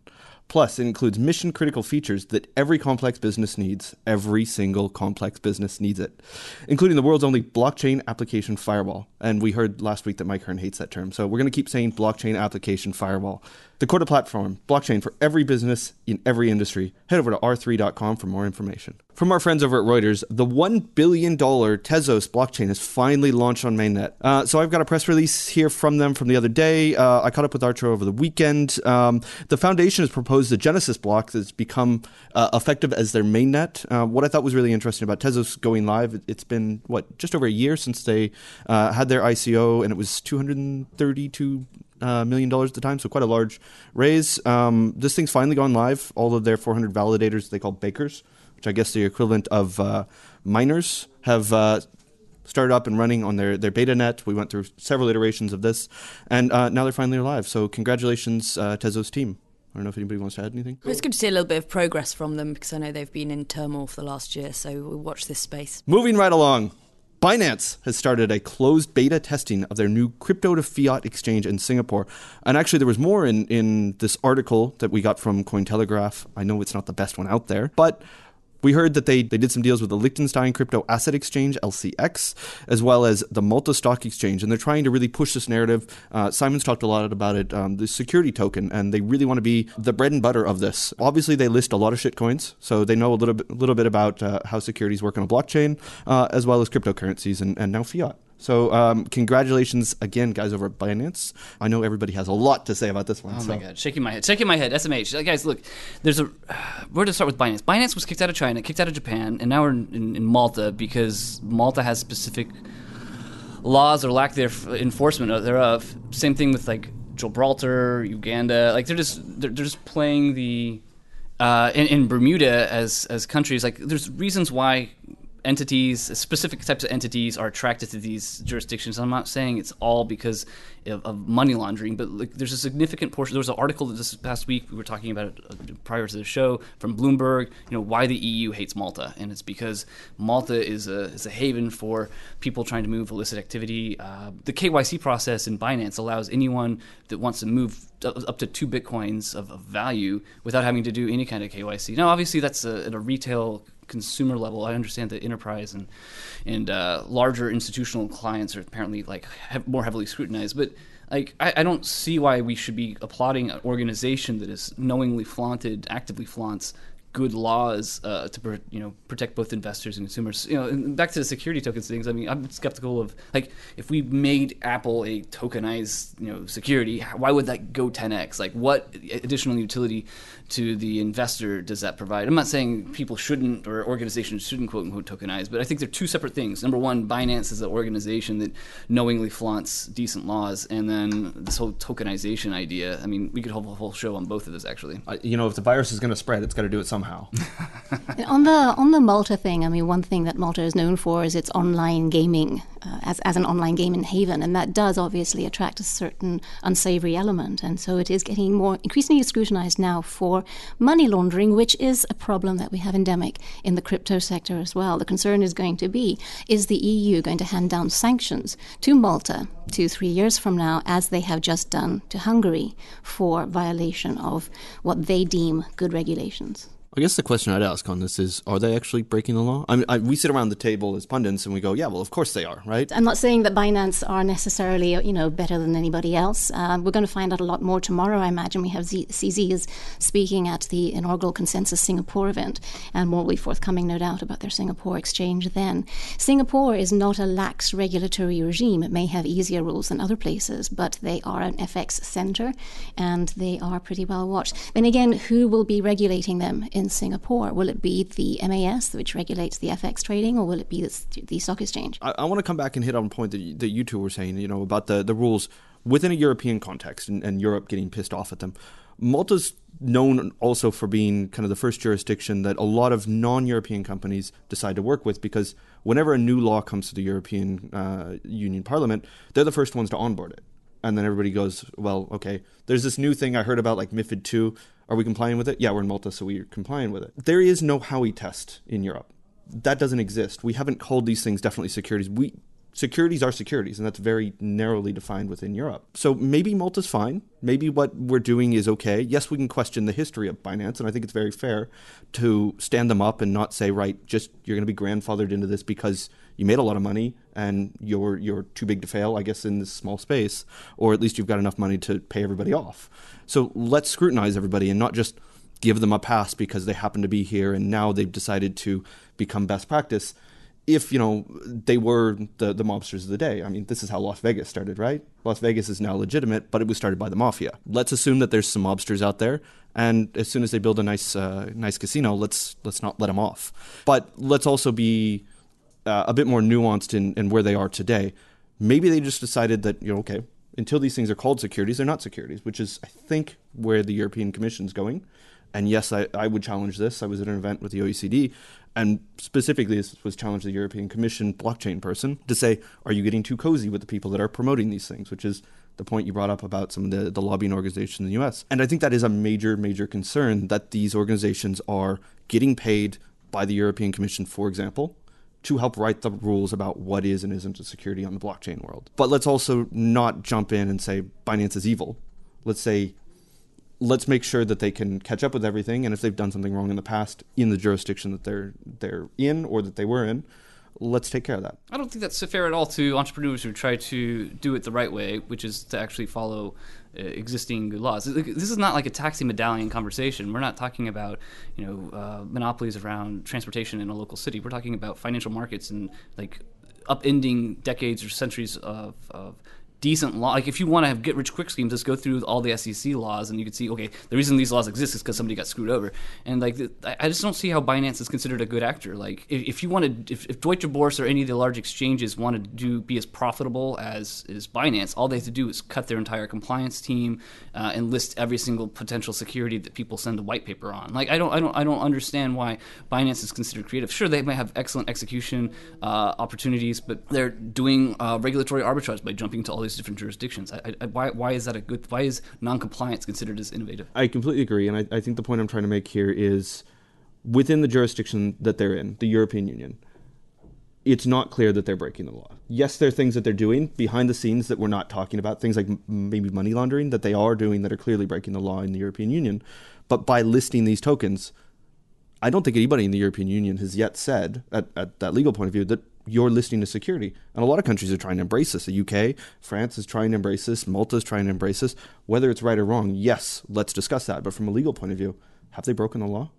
Plus, it includes mission critical features that every complex business needs. Every single complex business needs it, including the world's only blockchain application firewall. And we heard last week that Mike Hearn hates that term. So we're going to keep saying blockchain application firewall. The Corda platform, blockchain for every business in every industry. Head over to r3.com for more information. From our friends over at Reuters, the $1 billion Tezos blockchain has finally launched on mainnet. Uh, so I've got a press release here from them from the other day. Uh, I caught up with Arthur over the weekend. Um, the foundation has proposed the Genesis block that's become uh, effective as their mainnet. Uh, what I thought was really interesting about Tezos going live, it's been, what, just over a year since they uh, had their ICO, and it was 232 uh, million dollars at the time, so quite a large raise. Um, this thing's finally gone live. All of their 400 validators, they call bakers, which I guess the equivalent of uh, miners, have uh, started up and running on their, their beta net. We went through several iterations of this, and uh, now they're finally live. So congratulations, uh, Tezos team. I don't know if anybody wants to add anything. It's good to see a little bit of progress from them because I know they've been in turmoil for the last year. So we'll watch this space. Moving right along. Binance has started a closed beta testing of their new crypto to fiat exchange in Singapore. And actually, there was more in, in this article that we got from Cointelegraph. I know it's not the best one out there, but we heard that they, they did some deals with the Liechtenstein Crypto Asset Exchange, LCX, as well as the Malta Stock Exchange. And they're trying to really push this narrative. Uh, Simon's talked a lot about it, um, the security token, and they really want to be the bread and butter of this. Obviously, they list a lot of shit coins, so they know a little bit, little bit about uh, how securities work on a blockchain, uh, as well as cryptocurrencies and, and now fiat. So, um, congratulations again, guys, over at Binance. I know everybody has a lot to say about this one. Oh so. my god, shaking my head, shaking my head. SMH, guys, look, there's a. Where to start with Binance? Binance was kicked out of China, kicked out of Japan, and now we're in, in, in Malta because Malta has specific laws or lack their enforcement thereof. Same thing with like Gibraltar, Uganda. Like they're just they're, they're just playing the. Uh, in, in Bermuda, as as countries, like there's reasons why entities, specific types of entities, are attracted to these jurisdictions. I'm not saying it's all because of, of money laundering, but like, there's a significant portion. There was an article this past week we were talking about it uh, prior to the show from Bloomberg. You know why the EU hates Malta, and it's because Malta is a is a haven for people trying to move illicit activity. Uh, the KYC process in Binance allows anyone that wants to move up to two bitcoins of, of, value without having to do any kind of KYC. Now, obviously, that's a, at a retail consumer level. I understand that enterprise and and uh, larger institutional clients are apparently like more heavily scrutinized, but. Like I, I don't see why we should be applauding an organization that is knowingly flaunted, actively flaunts good laws uh, to you know protect both investors and consumers. You know, back to the security tokens things. I mean, I'm skeptical of like if we made Apple a tokenized you know security, why would that go 10x? Like, what additional utility to the investor does that provide? I'm not saying people shouldn't or organizations shouldn't quote unquote tokenize, but I think they're two separate things. Number one, Binance is an organization that knowingly flaunts decent laws, and then this whole tokenization idea. I mean, we could hold a whole show on both of those actually. Uh, you know, if the virus is going to spread, it's got to do it somehow somehow. [laughs] on the on the Malta thing, I mean, one thing that Malta is known for is its online gaming uh, as as an online gaming haven, and that does obviously attract a certain unsavory element, and so it is getting more increasingly scrutinized now for money laundering, which is a problem that we have endemic in the crypto sector as well. The concern is going to be: is the EU going to hand down sanctions to Malta two, three years from now, as they have just done to Hungary for violation of what they deem good regulations? I guess the question I'd ask on this is: Are they actually breaking the law? I mean, I, we sit around the table as pundits and we go, "Yeah, well, of course they are, right?" I'm not saying that Binance are necessarily, you know, better than anybody else. Uh, we're going to find out a lot more tomorrow. I imagine we have Z- CZ is speaking at the inaugural Consensus Singapore event, and more will be forthcoming, no doubt, about their Singapore exchange. Then, Singapore is not a lax regulatory regime. It may have easier rules than other places, but they are an FX center, and they are pretty well watched. Then again, who will be regulating them? in Singapore? Will it be the MAS, which regulates the FX trading, or will it be the, the stock exchange? I, I, want to come back and hit on a point that you, that you two were saying, you know, about the, the rules within a European context and, and Europe getting pissed off at them. Malta's known also for being kind of the first jurisdiction that a lot of non-European companies decide to work with because whenever a new law comes to the European uh, Union Parliament, they're the first ones to onboard it. And then everybody goes, well, okay, there's this new thing I heard about, like MIFID 2. Are we complying with it? Yeah, we're in Malta, so we're complying with it. There is no Howey test in Europe. That doesn't exist. We haven't called these things definitely securities. We securities are securities, and that's very narrowly defined within Europe. So maybe Malta's fine. Maybe what we're doing is okay. Yes, we can question the history of Binance, and I think it's very fair to stand them up and not say, right, just you're going to be grandfathered into this because you made a lot of money and you're you're too big to fail, I guess, in this small space, or at least you've got enough money to pay everybody off. So let's scrutinize everybody and not just give them a pass because they happen to be here and now they've decided to become best practice if you know they were the the mobsters of the day. I mean, this is how Las Vegas started, right? Las Vegas is now legitimate, but it was started by the mafia. Let's assume that there's some mobsters out there, and as soon as they build a nice uh, nice casino, let's let's not let them off. But let's also be uh, a bit more nuanced in, in where they are today. Maybe they just decided that you know, okay, until these things are called securities, they're not securities, which is I think where the European Commission's going. And yes, I, I would challenge this. I was at an event with the OECD, and specifically this was challenged the European Commission blockchain person to say, are you getting too cozy with the people that are promoting these things, which is the point you brought up about some of the, the lobbying organizations in the US. And I think that is a major, major concern that these organizations are getting paid by the European Commission, for example, to help write the rules about what is and isn't a security on the blockchain world. But let's also not jump in and say Binance is evil. Let's say let's make sure that they can catch up with everything and if they've done something wrong in the past in the jurisdiction that they're they're in or that they were in let's take care of that. I don't think that's fair at all to entrepreneurs who try to do it the right way which is to actually follow uh, existing good laws this is not like a taxi medallion conversation. We're not talking about you know uh, monopolies around transportation in a local city. We're talking about financial markets and like upending decades or centuries of, of decent law. Like if you want to have get rich quick schemes, just go through all the SEC laws, and you can see okay, the reason these laws exist is because somebody got screwed over. And like I just don't see how Binance is considered a good actor. Like if, if you wanted, if, if Deutsche Börse or any of the large exchanges wanted to do be as profitable as is Binance, all they have to do is cut their entire compliance team uh, and list every single potential security that people send a white paper on. Like I don't, I don't, I don't understand why Binance is considered creative. Sure, they might have excellent execution uh, opportunities, but they're doing uh, regulatory arbitrage by jumping to all these those different jurisdictions. I, I, why, why is that a good? Why is non-compliance considered as innovative? I completely agree, and I, I think the point I'm trying to make here is within the jurisdiction that they're in, the European Union. It's not clear that they're breaking the law. Yes, there are things that they're doing behind the scenes that we're not talking about, things like m- maybe money laundering that they are doing that are clearly breaking the law in the European Union. But by listing these tokens, I don't think anybody in the European Union has yet said, at, at that legal point of view, that you're listening to security. And a lot of countries are trying to embrace this. The UK, France is trying to embrace this, Malta is trying to embrace this. Whether it's right or wrong, yes, let's discuss that. But from a legal point of view, have they broken the law?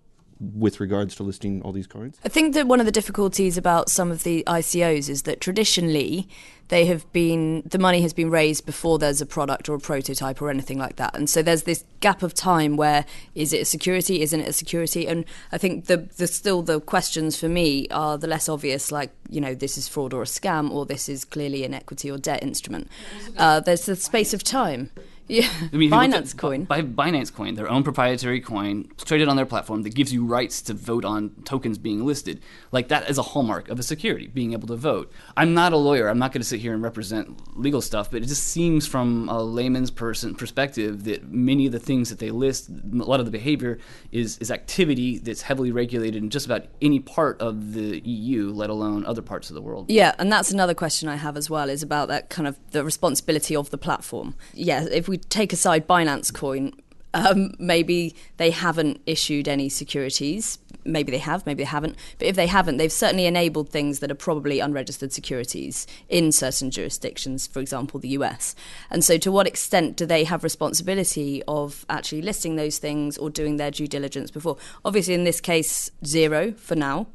With regards to listing all these coins? I think that one of the difficulties about some of the ICOs is that traditionally they have been the money has been raised before there's a product or a prototype or anything like that. And so there's this gap of time where is it a security? Isn't it a security? And i think the, the still the questions for me are the less obvious like you know this is fraud or a scam or this is clearly an equity or debt instrument. Uh, there's the space of time yeah, I mean, Binance Coin. By Binance Coin, their own proprietary coin traded on their platform that gives you rights to vote on tokens being listed. Like that is a hallmark of a security, being able to vote. I'm not a lawyer. I'm not going to sit here and represent legal stuff, but it just seems from a layman's person perspective that many of the things that they list, a lot of the behavior is is activity that's heavily regulated in just about any part of the EU, let alone other parts of the world. Yeah, and that's another question I have as well is about that kind of the responsibility of the platform. Yeah, if we take aside Binance Coin, um, maybe they haven't issued any securities. Maybe they have, maybe they haven't. But if they haven't, they've certainly enabled things that are probably unregistered securities in certain jurisdictions, for example, the US. And so, to what extent do they have responsibility of actually listing those things or doing their due diligence before? Obviously, in this case, zero for now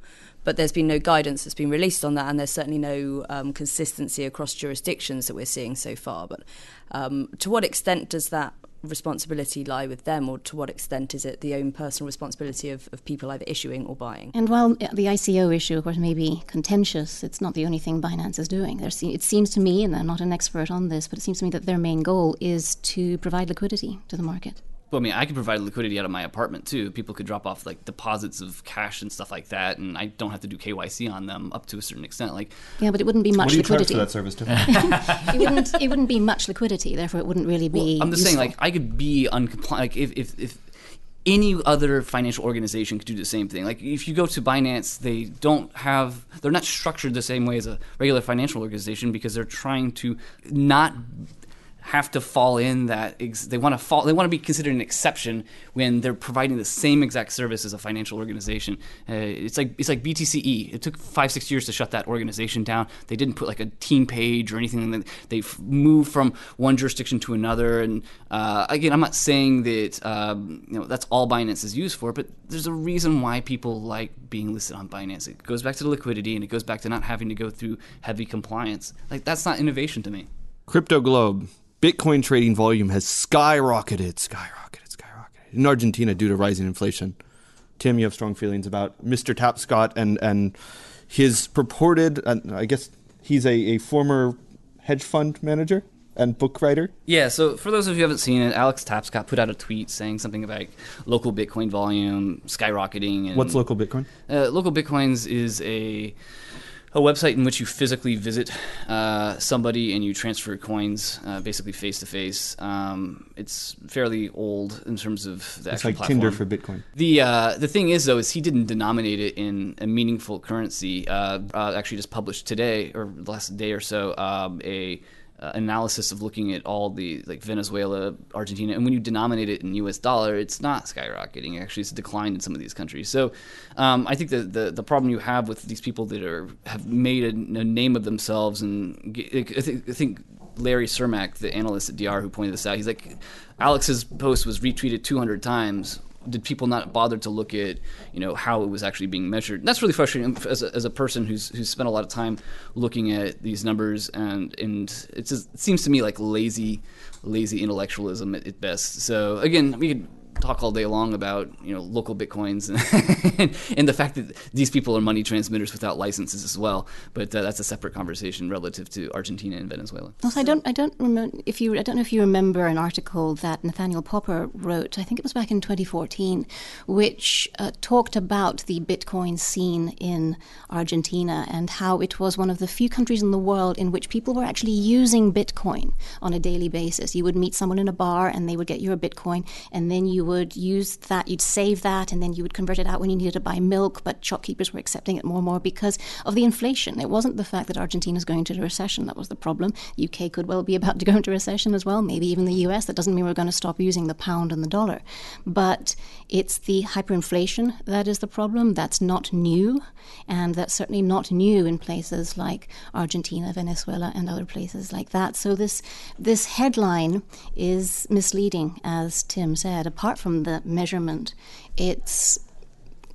but there's been no guidance that's been released on that, and there's certainly no um, consistency across jurisdictions that we're seeing so far. But um, to what extent does that responsibility lie with them, or to what extent is it the own personal responsibility of, of people either issuing or buying? And while the ICO issue, of course, may be contentious, it's not the only thing Binance is doing. There's, it seems to me, and I'm not an expert on this, but it seems to me that their main goal is to provide liquidity to the market. Well, I mean, I could provide liquidity out of my apartment too. People could drop off like deposits of cash and stuff like that, and I don't have to do KYC on them up to a certain extent. Like, yeah, but it wouldn't be much what do you liquidity. Charge for that service, [laughs] [laughs] it wouldn't. It wouldn't be much liquidity. Therefore, it wouldn't really be. Well, I'm just useful. saying, like, I could be uncompliant. Like, if if if any other financial organization could do the same thing. Like if you go to Binance, they don't have they're not structured the same way as a regular financial organization because they're trying to not have to fall in that ex- they want to fall they want to be considered an exception when they're providing the same exact service as a financial organization. Uh, it's like it's like BTCE it took 5 6 years to shut that organization down. They didn't put like a team page or anything they moved from one jurisdiction to another and uh, again I'm not saying that um, you know that's all Binance is used for but there's a reason why people like being listed on Binance. It goes back to the liquidity and it goes back to not having to go through heavy compliance. Like that's not innovation to me. Crypto Globe Bitcoin trading volume has skyrocketed, skyrocketed, skyrocketed in Argentina due to rising inflation. Tim, you have strong feelings about Mr. Tapscott and and his purported. Uh, I guess he's a, a former hedge fund manager and book writer. Yeah, so for those of you who haven't seen it, Alex Tapscott put out a tweet saying something about local Bitcoin volume skyrocketing. And, What's local Bitcoin? Uh, local Bitcoins is a a website in which you physically visit uh, somebody and you transfer coins, uh, basically face to face. It's fairly old in terms of the it's like platform. Tinder for Bitcoin. The uh, the thing is though is he didn't denominate it in a meaningful currency. Uh, uh, actually, just published today or last day or so um, a uh, analysis of looking at all the like Venezuela, Argentina, and when you denominate it in U.S. dollar, it's not skyrocketing. Actually, it's declined in some of these countries. So, um, I think the, the the problem you have with these people that are have made a, a name of themselves, and I think, I think Larry Cermak, the analyst at Diar, who pointed this out, he's like, Alex's post was retweeted 200 times did people not bother to look at you know how it was actually being measured? And that's really frustrating as a, as a person who's who's spent a lot of time looking at these numbers and and just, it seems to me like lazy lazy intellectualism at, at best. So again, we could talk all day long about you know local bitcoins and, [laughs] and, the fact that these people are money transmitters without licenses as well. But uh, that's a separate conversation relative to Argentina and Venezuela. Also, I don't I don't remember if you I don't know if you remember an article that Nathaniel Popper wrote. I think it was back in 2014, which uh, talked about the Bitcoin scene in Argentina and how it was one of the few countries in the world in which people were actually using Bitcoin on a daily basis. You would meet someone in a bar and they would get you a Bitcoin, and then you would use that, you'd save that, and then you would convert it out when you needed to buy milk. But shopkeepers were accepting it more and more because of the inflation. It wasn't the fact that Argentina is going into recession that was the problem. UK could well be about to go into recession as well, maybe even the US. That doesn't mean we're going to stop using the pound and the dollar. But it's the hyperinflation that is the problem. That's not new, and that's certainly not new in places like Argentina, Venezuela, and other places like that. So this this headline is misleading, as Tim said. Apart from the measurement, it's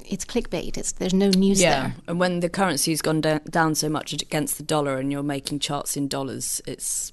it's clickbait. It's there's no news yeah. there. and when the currency's gone da- down so much against the dollar, and you're making charts in dollars, it's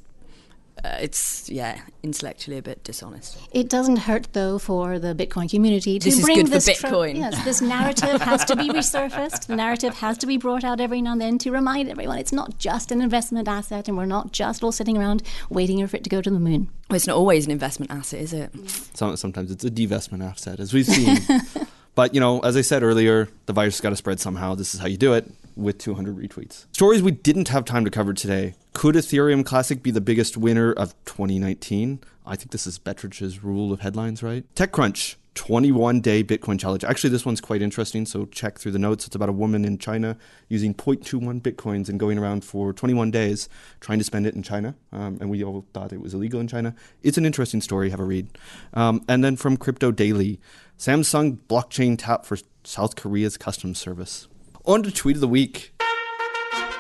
uh, it's yeah intellectually a bit dishonest. It doesn't hurt though for the Bitcoin community to This is bring good for this Bitcoin. yes, this narrative has to be resurfaced. The narrative has to be brought out every now and then to remind everyone it's not just an investment asset, and we're not just all sitting around waiting for it to go to the moon. Well, it's not always an investment asset, is it? Some- Sometimes it's a divestment asset, as we've seen. [laughs] but you know, as I said earlier, the virus got to spread somehow. This is how you do it with 200 retweets. Stories we didn't have time to cover today. Could Ethereum Classic be the biggest winner of 2019? I think this is Betteridge's rule of headlines, right? TechCrunch. 21 day Bitcoin challenge. Actually, this one's quite interesting, so check through the notes. It's about a woman in China using 0.21 Bitcoins and going around for 21 days trying to spend it in China. Um, and we all thought it was illegal in China. It's an interesting story. Have a read. Um, and then from Crypto Daily Samsung blockchain tap for South Korea's customs service. On to tweet of the week.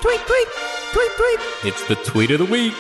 Tweet, tweet, tweet, tweet. It's the tweet of the week.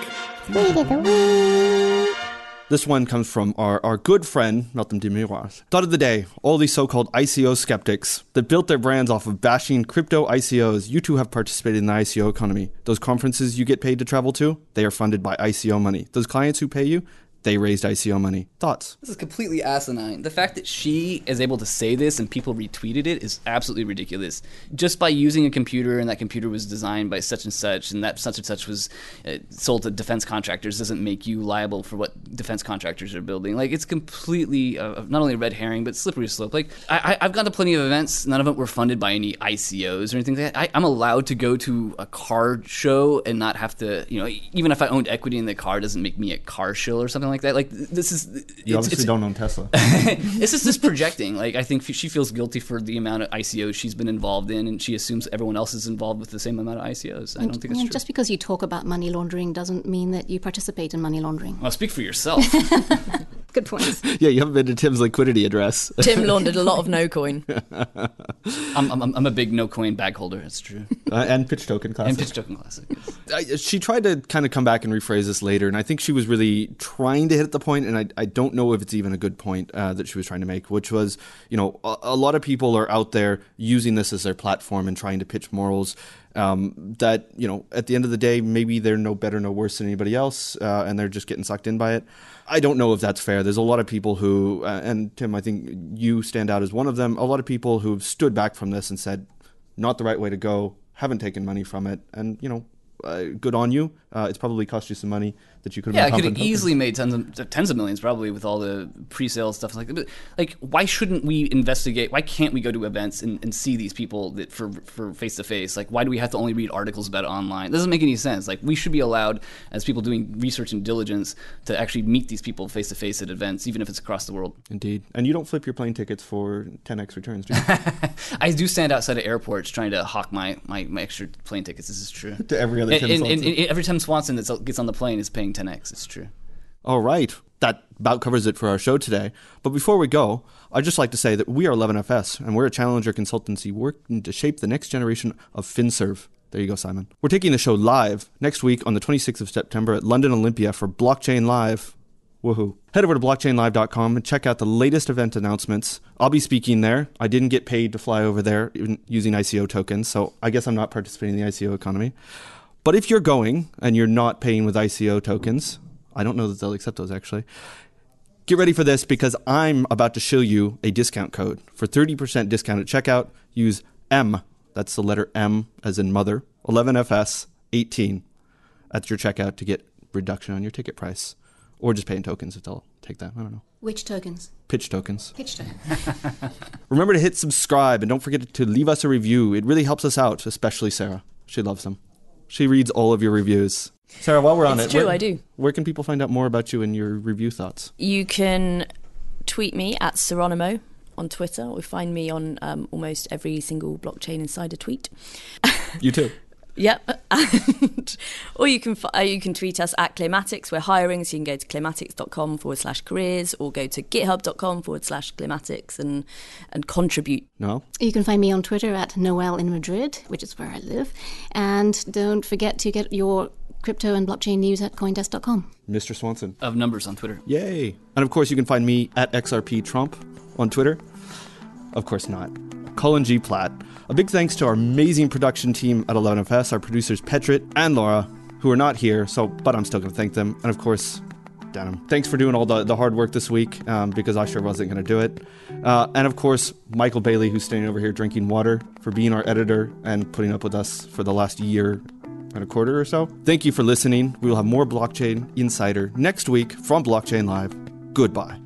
This one comes from our, our good friend, Meltem Demirors. Thought of the day all these so called ICO skeptics that built their brands off of bashing crypto ICOs. You too have participated in the ICO economy. Those conferences you get paid to travel to, they are funded by ICO money. Those clients who pay you, they raised ICO money. Thoughts? This is completely asinine. The fact that she is able to say this and people retweeted it is absolutely ridiculous. Just by using a computer and that computer was designed by such and such and that such and such was uh, sold to defense contractors doesn't make you liable for what defense contractors are building. Like it's completely uh, not only a red herring but slippery slope. Like I, have gone to plenty of events. None of them were funded by any ICOs or anything like that. I, I'm allowed to go to a car show and not have to, you know, even if I owned equity in the car, doesn't make me a car show or something something like that. Like this is you obviously don't own Tesla. [laughs] this is just projecting. Like I think she feels guilty for the amount of ICOs she's been involved in, and she assumes everyone else is involved with the same amount of ICOs. I don't think that's true. Just because you talk about money laundering doesn't mean that you participate in money laundering. Well, speak for yourself. [laughs] Good point. [laughs] yeah, you haven't been to Tim's liquidity address. [laughs] Tim [laughs] laundered a lot of no coin. I'm, I'm, I'm, a big no coin bag holder. It's true. Uh, and pitch token classic. And pitch token classic. I, she tried to kind of come back and rephrase this later, and I think she was really trying to hit the point, and I, I don't know if it's even a good point uh, that she was trying to make, which was, you know, a, a, lot of people are out there using this as their platform and trying to pitch morals. Um, that you know, at the end of the day, maybe they're no better, no worse than anybody else, uh, and they're just getting sucked in by it. I don't know if that's fair. There's a lot of people who, uh, and Tim, I think you stand out as one of them. A lot of people who've stood back from this and said, not the right way to go, haven't taken money from it, and you know, uh, good on you. Uh, it's probably cost you some money that you could. Yeah, I could have easily made tons of tens of millions probably with all the pre-sale stuff like that. But like, why shouldn't we investigate? Why can't we go to events and, and see these people that for for face to face? Like, why do we have to only read articles about it online? It doesn't make any sense. Like, we should be allowed as people doing research and diligence to actually meet these people face to face at events, even if it's across the world. Indeed, and you don't flip your plane tickets for 10x returns, do you? [laughs] I do stand outside of airports trying to hawk my, my, my extra plane tickets. This is true. [laughs] to every other. And, and, and, every Tim Swanson that gets on the plane is paying 10x. It's true. All right. That about covers it for our show today. But before we go, I'd just like to say that we are 11FS, and we're a challenger consultancy working to shape the next generation of FinServe. There you go, Simon. We're taking the show live next week on the 26th of September at London Olympia for Blockchain Live. Woohoo. Head over to blockchainlive.com and check out the latest event announcements. I'll be speaking there. I didn't get paid to fly over there using ICO tokens, so I guess I'm not participating in the ICO economy. But if you're going and you're not paying with ICO tokens, I don't know that they'll accept those actually. Get ready for this because I'm about to show you a discount code. For 30% discount at checkout, use M, that's the letter M as in mother, 11FS18 at your checkout to get reduction on your ticket price. Or just pay in tokens if they'll take that. I don't know. Which tokens? Pitch tokens. Pitch tokens. [laughs] Remember to hit subscribe and don't forget to leave us a review. It really helps us out, especially Sarah. She loves them. She reads all of your reviews. Sarah, while we're on it's it, true, where, I do. Where can people find out more about you and your review thoughts? You can tweet me at Seronimo on Twitter, or find me on um, almost every single blockchain insider tweet. you too. [laughs] Yep. [laughs] And, or you can uh, you can tweet us at Clearmatics. We're hiring, so you can go to clearmatics.com forward slash careers or go to github.com forward slash clearmatics and, and contribute. No. You can find me on Twitter at Noelle in Madrid, which is where I live. And don't forget to get your crypto and blockchain news at coindesk.com. Mr. Swanson. Of numbers on Twitter. Yay. And of course, you can find me at XRP Trump on Twitter. Of course not. Colin G. Platt. A big thanks to our amazing production team at 11FS, our producers Petrit and Laura, who are not here, so but I'm still going to thank them. And of course, Denim. Thanks for doing all the, the hard work this week um, because I sure wasn't going to do it. Uh, and of course, Michael Bailey, who's standing over here drinking water, for being our editor and putting up with us for the last year and a quarter or so. Thank you for listening. We will have more Blockchain Insider next week from Blockchain Live. Goodbye.